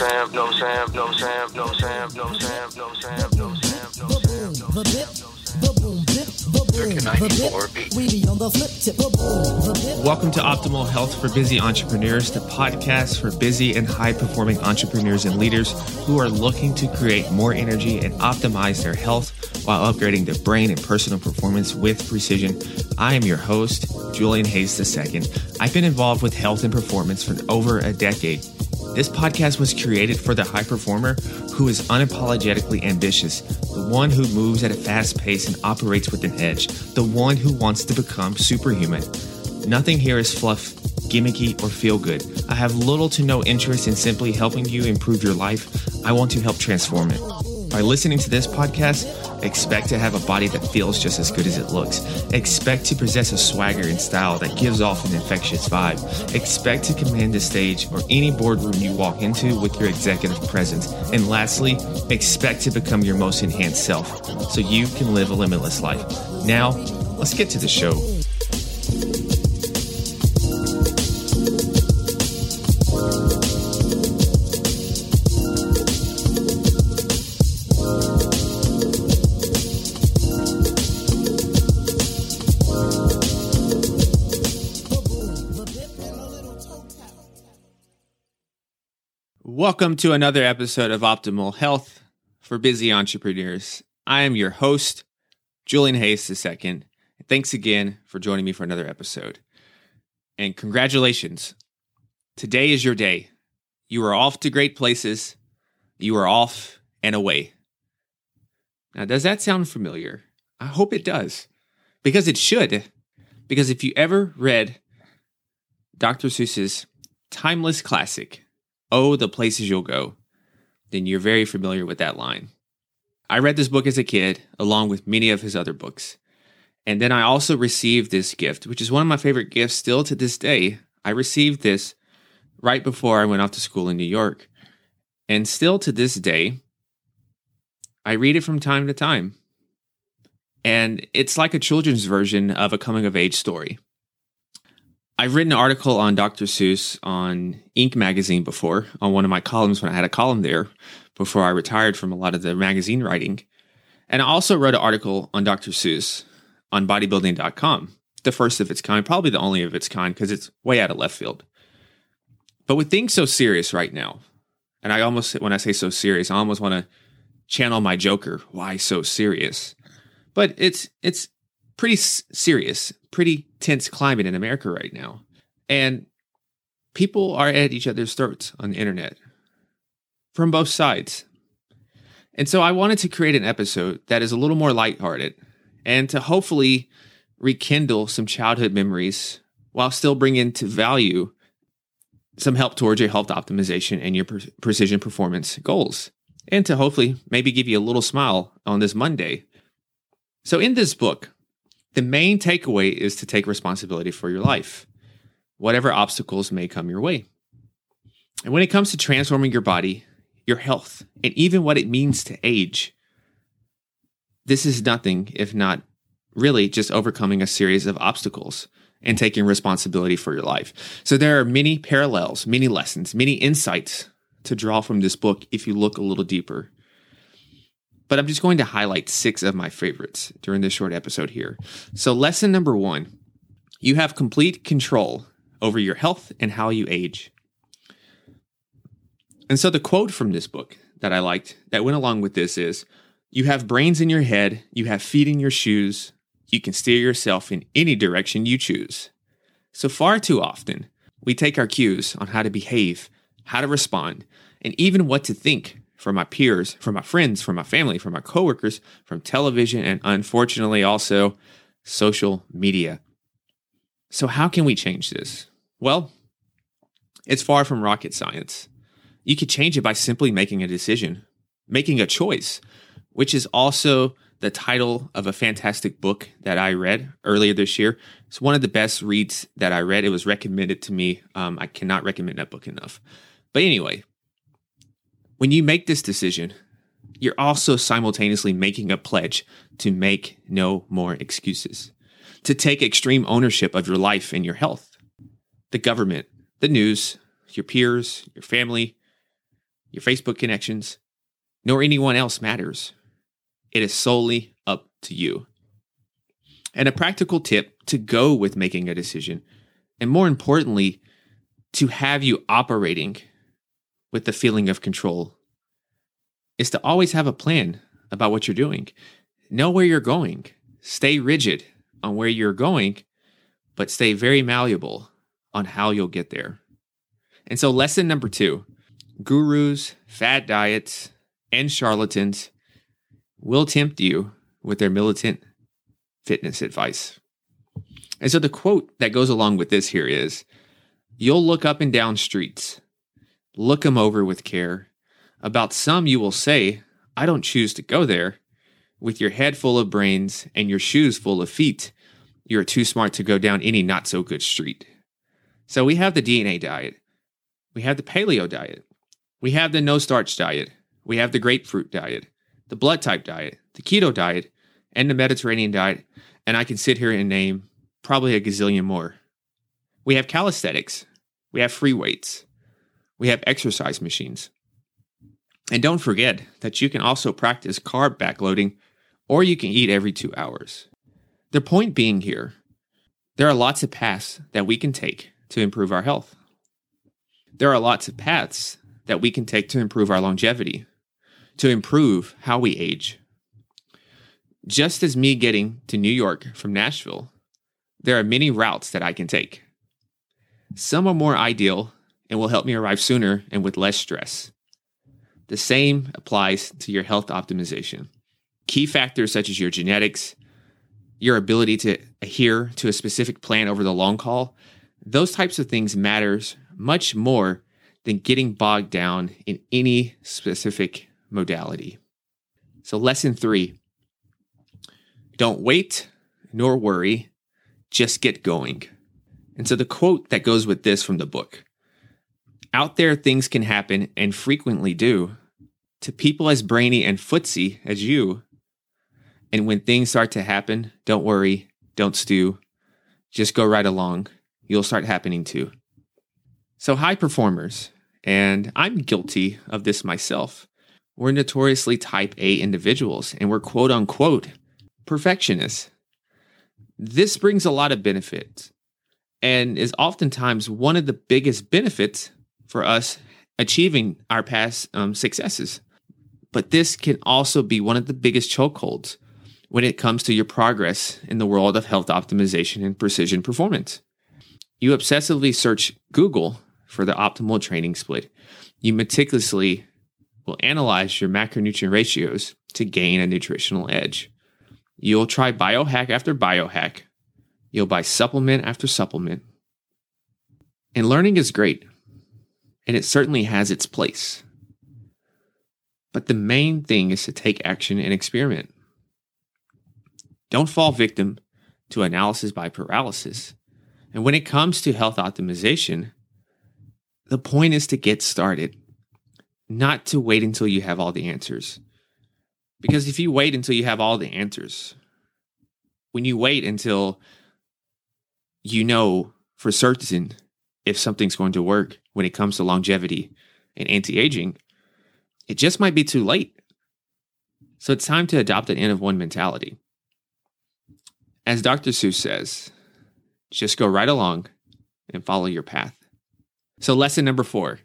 Sam, no Sam, no Sam, no Sam, no Sam, no Sam, no Sam, no Sam, no Welcome to Optimal Health for Busy Entrepreneurs, the podcast for busy and high performing entrepreneurs and leaders who are looking to create more energy and optimize their health while upgrading their brain and personal performance with precision. I am your host, Julian Hayes II. I've been involved with health and performance for over a decade. This podcast was created for the high performer who is unapologetically ambitious, the one who moves at a fast pace and operates with an edge, the one who wants to become superhuman. Nothing here is fluff, gimmicky, or feel good. I have little to no interest in simply helping you improve your life. I want to help transform it. By listening to this podcast, Expect to have a body that feels just as good as it looks. Expect to possess a swagger and style that gives off an infectious vibe. Expect to command the stage or any boardroom you walk into with your executive presence. And lastly, expect to become your most enhanced self so you can live a limitless life. Now, let's get to the show. Welcome to another episode of Optimal Health for Busy Entrepreneurs. I am your host, Julian Hayes II. Thanks again for joining me for another episode. And congratulations. Today is your day. You are off to great places. You are off and away. Now, does that sound familiar? I hope it does, because it should. Because if you ever read Dr. Seuss's timeless classic, Oh, the places you'll go, then you're very familiar with that line. I read this book as a kid, along with many of his other books. And then I also received this gift, which is one of my favorite gifts still to this day. I received this right before I went off to school in New York. And still to this day, I read it from time to time. And it's like a children's version of a coming of age story. I've written an article on Dr. Seuss on Inc. magazine before, on one of my columns when I had a column there before I retired from a lot of the magazine writing. And I also wrote an article on Dr. Seuss on bodybuilding.com, the first of its kind, probably the only of its kind because it's way out of left field. But with things so serious right now, and I almost, when I say so serious, I almost want to channel my Joker. Why so serious? But it's it's pretty serious, pretty tense climate in America right now. And people are at each other's throats on the internet from both sides. And so I wanted to create an episode that is a little more lighthearted and to hopefully rekindle some childhood memories while still bringing to value some help towards your health optimization and your pre- precision performance goals. And to hopefully maybe give you a little smile on this Monday. So, in this book, the main takeaway is to take responsibility for your life, whatever obstacles may come your way. And when it comes to transforming your body, your health, and even what it means to age, this is nothing if not really just overcoming a series of obstacles and taking responsibility for your life. So there are many parallels, many lessons, many insights to draw from this book if you look a little deeper but I'm just going to highlight six of my favorites during this short episode here. So, lesson number one you have complete control over your health and how you age. And so, the quote from this book that I liked that went along with this is You have brains in your head, you have feet in your shoes, you can steer yourself in any direction you choose. So, far too often, we take our cues on how to behave, how to respond, and even what to think from my peers, from my friends, from my family, from my coworkers, from television, and unfortunately also social media. So, how can we change this? Well, it's far from rocket science. You could change it by simply making a decision, making a choice, which is also the title of a fantastic book that I read earlier this year. It's one of the best reads that I read. It was recommended to me. Um, I cannot recommend that book enough. But anyway, when you make this decision, you're also simultaneously making a pledge to make no more excuses, to take extreme ownership of your life and your health. The government, the news, your peers, your family, your Facebook connections, nor anyone else matters. It is solely up to you. And a practical tip to go with making a decision, and more importantly, to have you operating with the feeling of control, is to always have a plan about what you're doing. Know where you're going. Stay rigid on where you're going, but stay very malleable on how you'll get there. And so, lesson number two gurus, fad diets, and charlatans will tempt you with their militant fitness advice. And so, the quote that goes along with this here is You'll look up and down streets, look them over with care. About some, you will say, I don't choose to go there. With your head full of brains and your shoes full of feet, you're too smart to go down any not so good street. So we have the DNA diet, we have the paleo diet, we have the no starch diet, we have the grapefruit diet, the blood type diet, the keto diet, and the Mediterranean diet. And I can sit here and name probably a gazillion more. We have calisthenics, we have free weights, we have exercise machines. And don't forget that you can also practice carb backloading or you can eat every two hours. The point being here, there are lots of paths that we can take to improve our health. There are lots of paths that we can take to improve our longevity, to improve how we age. Just as me getting to New York from Nashville, there are many routes that I can take. Some are more ideal and will help me arrive sooner and with less stress. The same applies to your health optimization. Key factors such as your genetics, your ability to adhere to a specific plan over the long haul, those types of things matters much more than getting bogged down in any specific modality. So lesson 3. Don't wait nor worry, just get going. And so the quote that goes with this from the book. Out there things can happen and frequently do to people as brainy and footsy as you and when things start to happen, don't worry, don't stew, just go right along. You'll start happening too. So, high performers, and I'm guilty of this myself, we're notoriously type A individuals and we're quote unquote perfectionists. This brings a lot of benefits and is oftentimes one of the biggest benefits for us achieving our past um, successes. But this can also be one of the biggest chokeholds when it comes to your progress in the world of health optimization and precision performance. You obsessively search Google for the optimal training split. You meticulously will analyze your macronutrient ratios to gain a nutritional edge. You'll try biohack after biohack. You'll buy supplement after supplement. And learning is great, and it certainly has its place. But the main thing is to take action and experiment. Don't fall victim to analysis by paralysis. And when it comes to health optimization, the point is to get started, not to wait until you have all the answers. Because if you wait until you have all the answers, when you wait until you know for certain if something's going to work when it comes to longevity and anti aging, it just might be too late. So it's time to adopt an N of one mentality. As Dr. Seuss says, just go right along and follow your path. So, lesson number four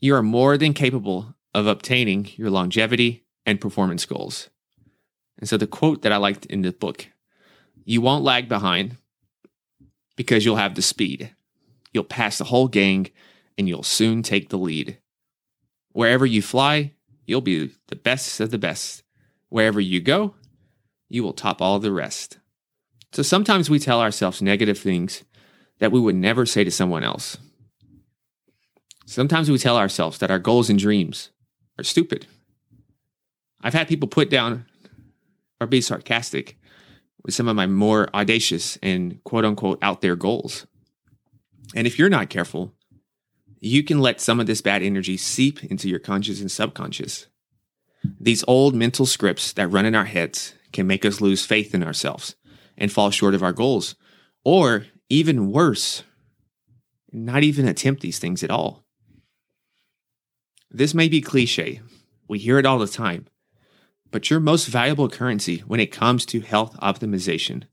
you are more than capable of obtaining your longevity and performance goals. And so, the quote that I liked in the book you won't lag behind because you'll have the speed. You'll pass the whole gang and you'll soon take the lead. Wherever you fly, you'll be the best of the best. Wherever you go, you will top all the rest. So sometimes we tell ourselves negative things that we would never say to someone else. Sometimes we tell ourselves that our goals and dreams are stupid. I've had people put down or be sarcastic with some of my more audacious and quote unquote out there goals. And if you're not careful, you can let some of this bad energy seep into your conscious and subconscious. These old mental scripts that run in our heads can make us lose faith in ourselves and fall short of our goals. Or even worse, not even attempt these things at all. This may be cliche, we hear it all the time, but your most valuable currency when it comes to health optimization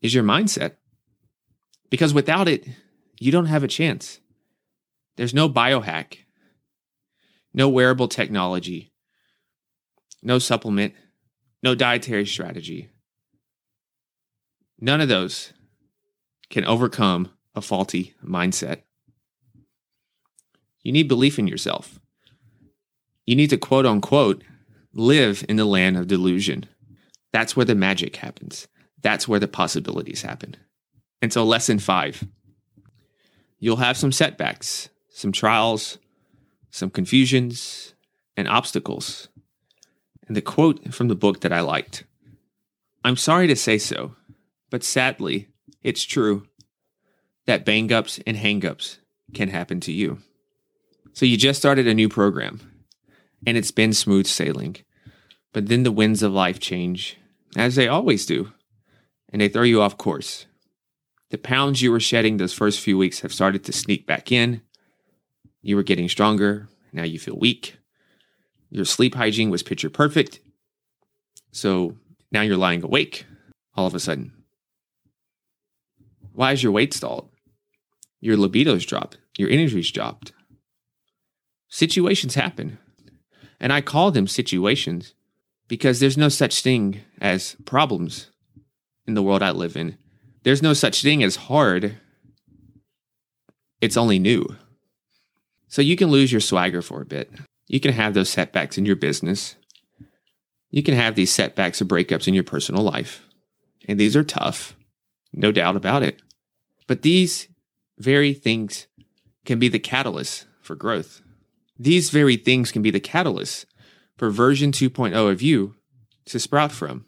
is your mindset. Because without it, you don't have a chance. There's no biohack, no wearable technology, no supplement, no dietary strategy. None of those can overcome a faulty mindset. You need belief in yourself. You need to quote unquote live in the land of delusion. That's where the magic happens. That's where the possibilities happen. And so, lesson five you'll have some setbacks, some trials, some confusions, and obstacles. And the quote from the book that I liked I'm sorry to say so, but sadly, it's true that bang ups and hang ups can happen to you. So you just started a new program and it's been smooth sailing. But then the winds of life change, as they always do, and they throw you off course. The pounds you were shedding those first few weeks have started to sneak back in. You were getting stronger, now you feel weak. Your sleep hygiene was picture perfect. So now you're lying awake all of a sudden. Why is your weight stalled? Your libido's dropped, your energy's dropped. Situations happen. And I call them situations because there's no such thing as problems in the world I live in. There's no such thing as hard. It's only new. So you can lose your swagger for a bit. You can have those setbacks in your business. You can have these setbacks or breakups in your personal life. And these are tough, no doubt about it. But these very things can be the catalyst for growth. These very things can be the catalyst for version 2.0 of you to sprout from.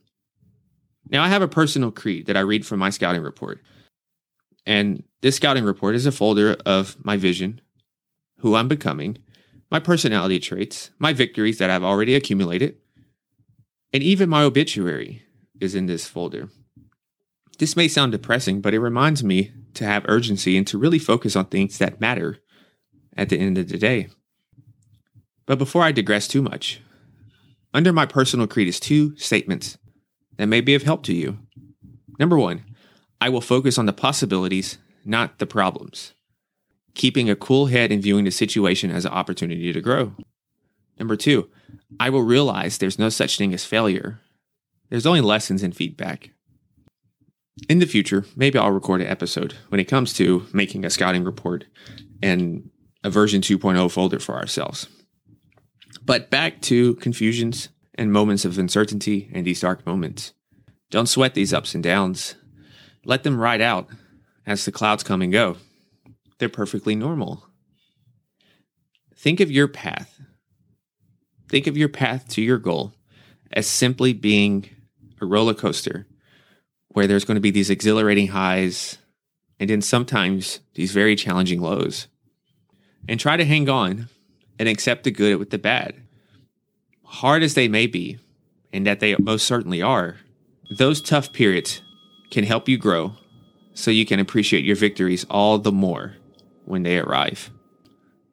Now, I have a personal creed that I read from my scouting report. And this scouting report is a folder of my vision, who I'm becoming, my personality traits, my victories that I've already accumulated, and even my obituary is in this folder. This may sound depressing, but it reminds me to have urgency and to really focus on things that matter at the end of the day. But before I digress too much, under my personal creed is two statements that may be of help to you. Number one, I will focus on the possibilities, not the problems, keeping a cool head and viewing the situation as an opportunity to grow. Number two, I will realize there's no such thing as failure. There's only lessons and feedback. In the future, maybe I'll record an episode when it comes to making a scouting report and a version 2.0 folder for ourselves. But back to confusions and moments of uncertainty and these dark moments. Don't sweat these ups and downs. Let them ride out as the clouds come and go. They're perfectly normal. Think of your path. Think of your path to your goal as simply being a roller coaster where there's going to be these exhilarating highs and then sometimes these very challenging lows. And try to hang on and accept the good with the bad. Hard as they may be, and that they most certainly are, those tough periods can help you grow so you can appreciate your victories all the more when they arrive.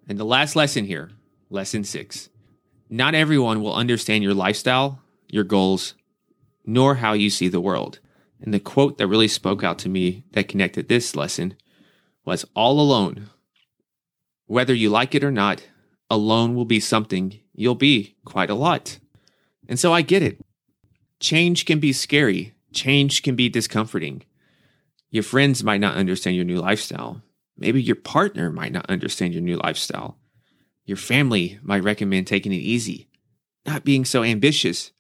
And the last lesson here, lesson six not everyone will understand your lifestyle, your goals, nor how you see the world. And the quote that really spoke out to me that connected this lesson was all alone whether you like it or not, alone will be something you'll be quite a lot. And so I get it. Change can be scary, change can be discomforting. Your friends might not understand your new lifestyle. Maybe your partner might not understand your new lifestyle. Your family might recommend taking it easy, not being so ambitious,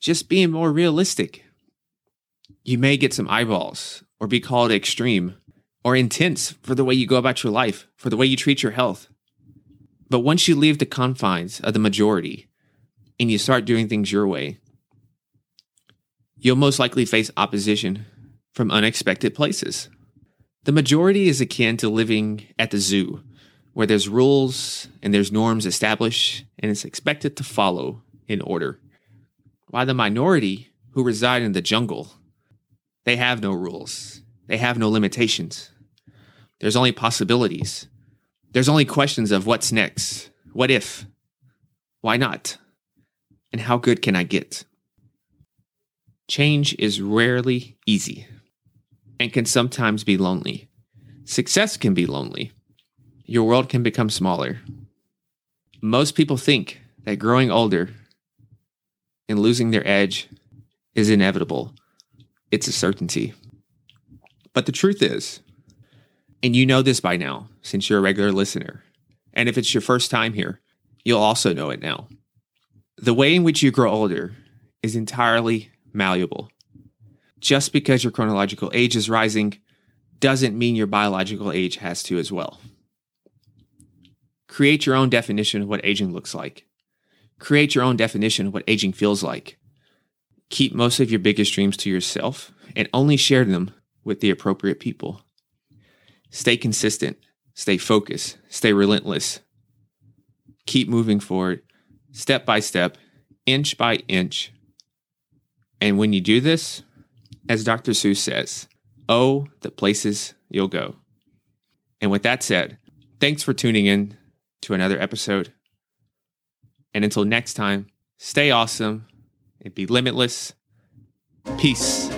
just being more realistic. You may get some eyeballs or be called extreme or intense for the way you go about your life, for the way you treat your health. But once you leave the confines of the majority and you start doing things your way, you'll most likely face opposition from unexpected places. The majority is akin to living at the zoo, where there's rules and there's norms established and it's expected to follow in order. While the minority who reside in the jungle, they have no rules they have no limitations. There's only possibilities. There's only questions of what's next. What if? Why not? And how good can I get? Change is rarely easy and can sometimes be lonely. Success can be lonely. Your world can become smaller. Most people think that growing older and losing their edge is inevitable. It's a certainty. But the truth is, and you know this by now since you're a regular listener, and if it's your first time here, you'll also know it now. The way in which you grow older is entirely malleable. Just because your chronological age is rising doesn't mean your biological age has to as well. Create your own definition of what aging looks like. Create your own definition of what aging feels like. Keep most of your biggest dreams to yourself and only share them with the appropriate people. Stay consistent, stay focused, stay relentless. Keep moving forward, step by step, inch by inch. And when you do this, as Dr. Seuss says, oh, the places you'll go. And with that said, thanks for tuning in to another episode. And until next time, stay awesome and be limitless. Peace.